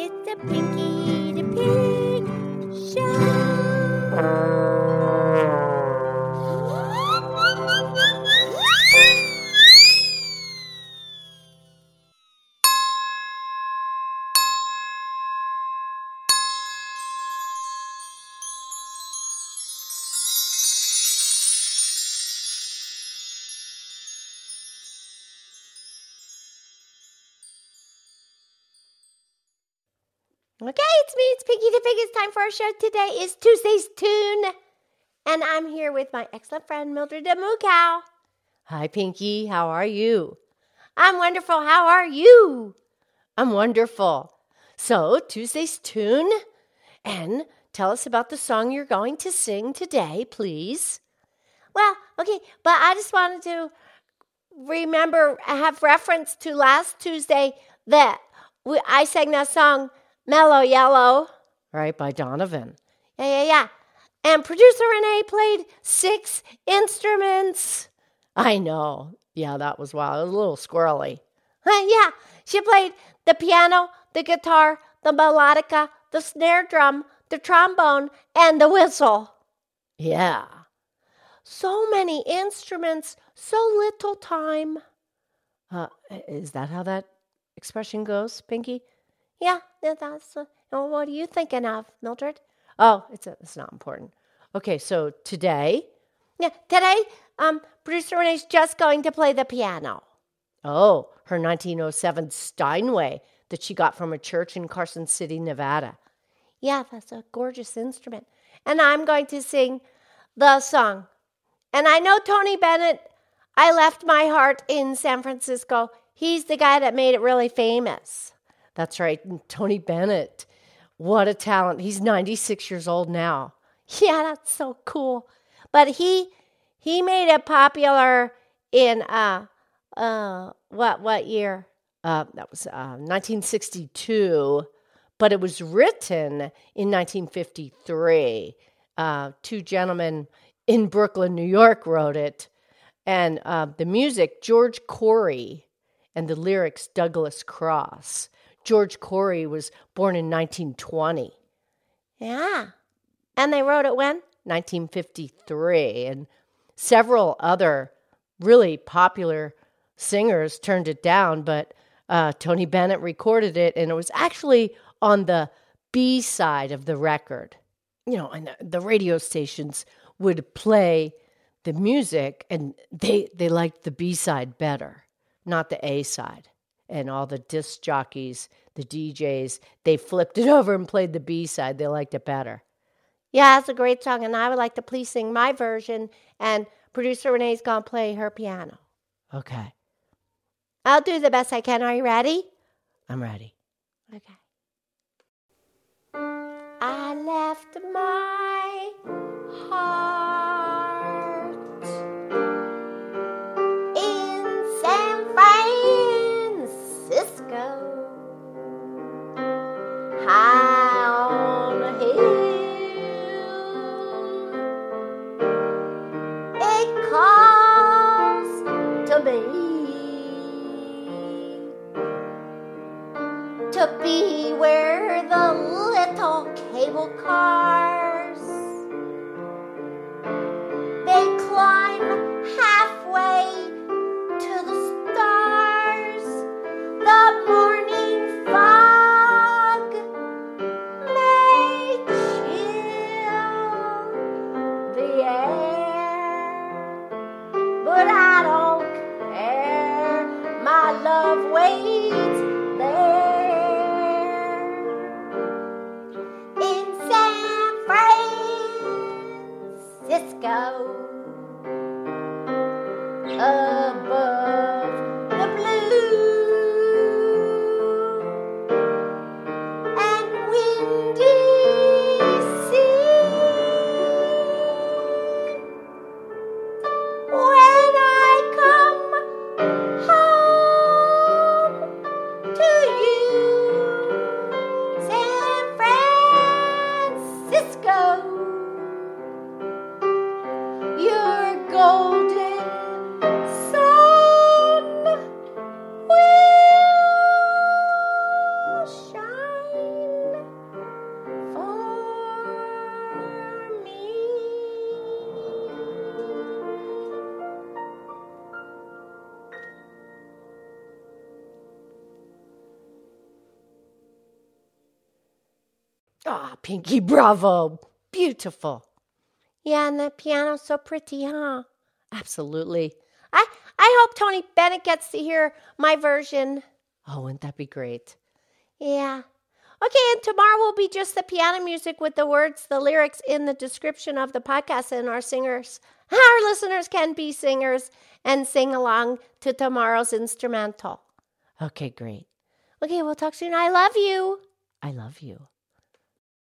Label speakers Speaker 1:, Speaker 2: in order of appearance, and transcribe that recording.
Speaker 1: It's a Pinkie Okay, it's me, it's Pinkie the Pig. It's time for our show. Today is Tuesday's Tune. And I'm here with my excellent friend Mildred the Moo Cow. Hi, Pinkie. How are you? I'm wonderful. How are you? I'm wonderful. So, Tuesday's Tune. And tell us about the song you're going to sing today, please. Well, okay, but I just wanted to remember, have reference to last Tuesday that we, I sang that song Mellow Yellow, right, by Donovan. Yeah, yeah, yeah. And producer Renee played six instruments. I know. Yeah, that was wild. It was a little squirrely. yeah, she played the piano, the guitar, the melodica, the snare drum, the trombone, and the whistle. Yeah. So many instruments, so little time. Uh, is that how that expression goes, Pinkie? Yeah, that's. Uh, what are you thinking of, Mildred? Oh, it's a, it's not important. Okay, so today, yeah, today, um, producer Renee's just going to play the piano. Oh, her 1907 Steinway that she got from a church in Carson City, Nevada. Yeah, that's a gorgeous instrument. And I'm going to sing the song. And I know Tony Bennett, I left my heart in San Francisco. He's the guy that made it really famous. That's right, Tony Bennett. What a talent. He's 96 years old now. Yeah, that's so cool. But he he made it popular in uh uh what what year? Uh that was uh 1962, but it was written in 1953. Uh two gentlemen in Brooklyn, New York wrote it. And uh, the music, George Cory, and the lyrics, Douglass Cross. George Cory was born in 1920. Yeah. And they wrote it when? 1953. And several other really popular singers turned it down, but uh, Tony Bennett recorded it, and it was actually on the B side of the record. You know, and the radio stations would play the music, and they they liked the B side better, not the A side and all the disc jockeys, the DJs, they flipped it over and played the B side. They liked it better. Yeah, it's a great song, and I would like to please sing my version, and producer Renee's gonna play her piano. Okay. I'll do the best I can. Are you ready? I'm ready. Okay. I left my heart to be where the little cable cars they climb halfway to the stars. The morning fog may chill the air, but I don't care. My love waits Francisco. Ah, oh, Pinkie, bravo. Beautiful. Yeah, and the piano's so pretty, huh? Absolutely. I, I hope Tony Bennett gets to hear my version. Oh, wouldn't that be great? Yeah. Okay, and tomorrow will be just the piano music with the words, the lyrics in the description of the podcast, and our singers, our listeners can be singers and sing along to tomorrow's instrumental. Okay, great. Okay, we'll talk soon. I love you. I love you.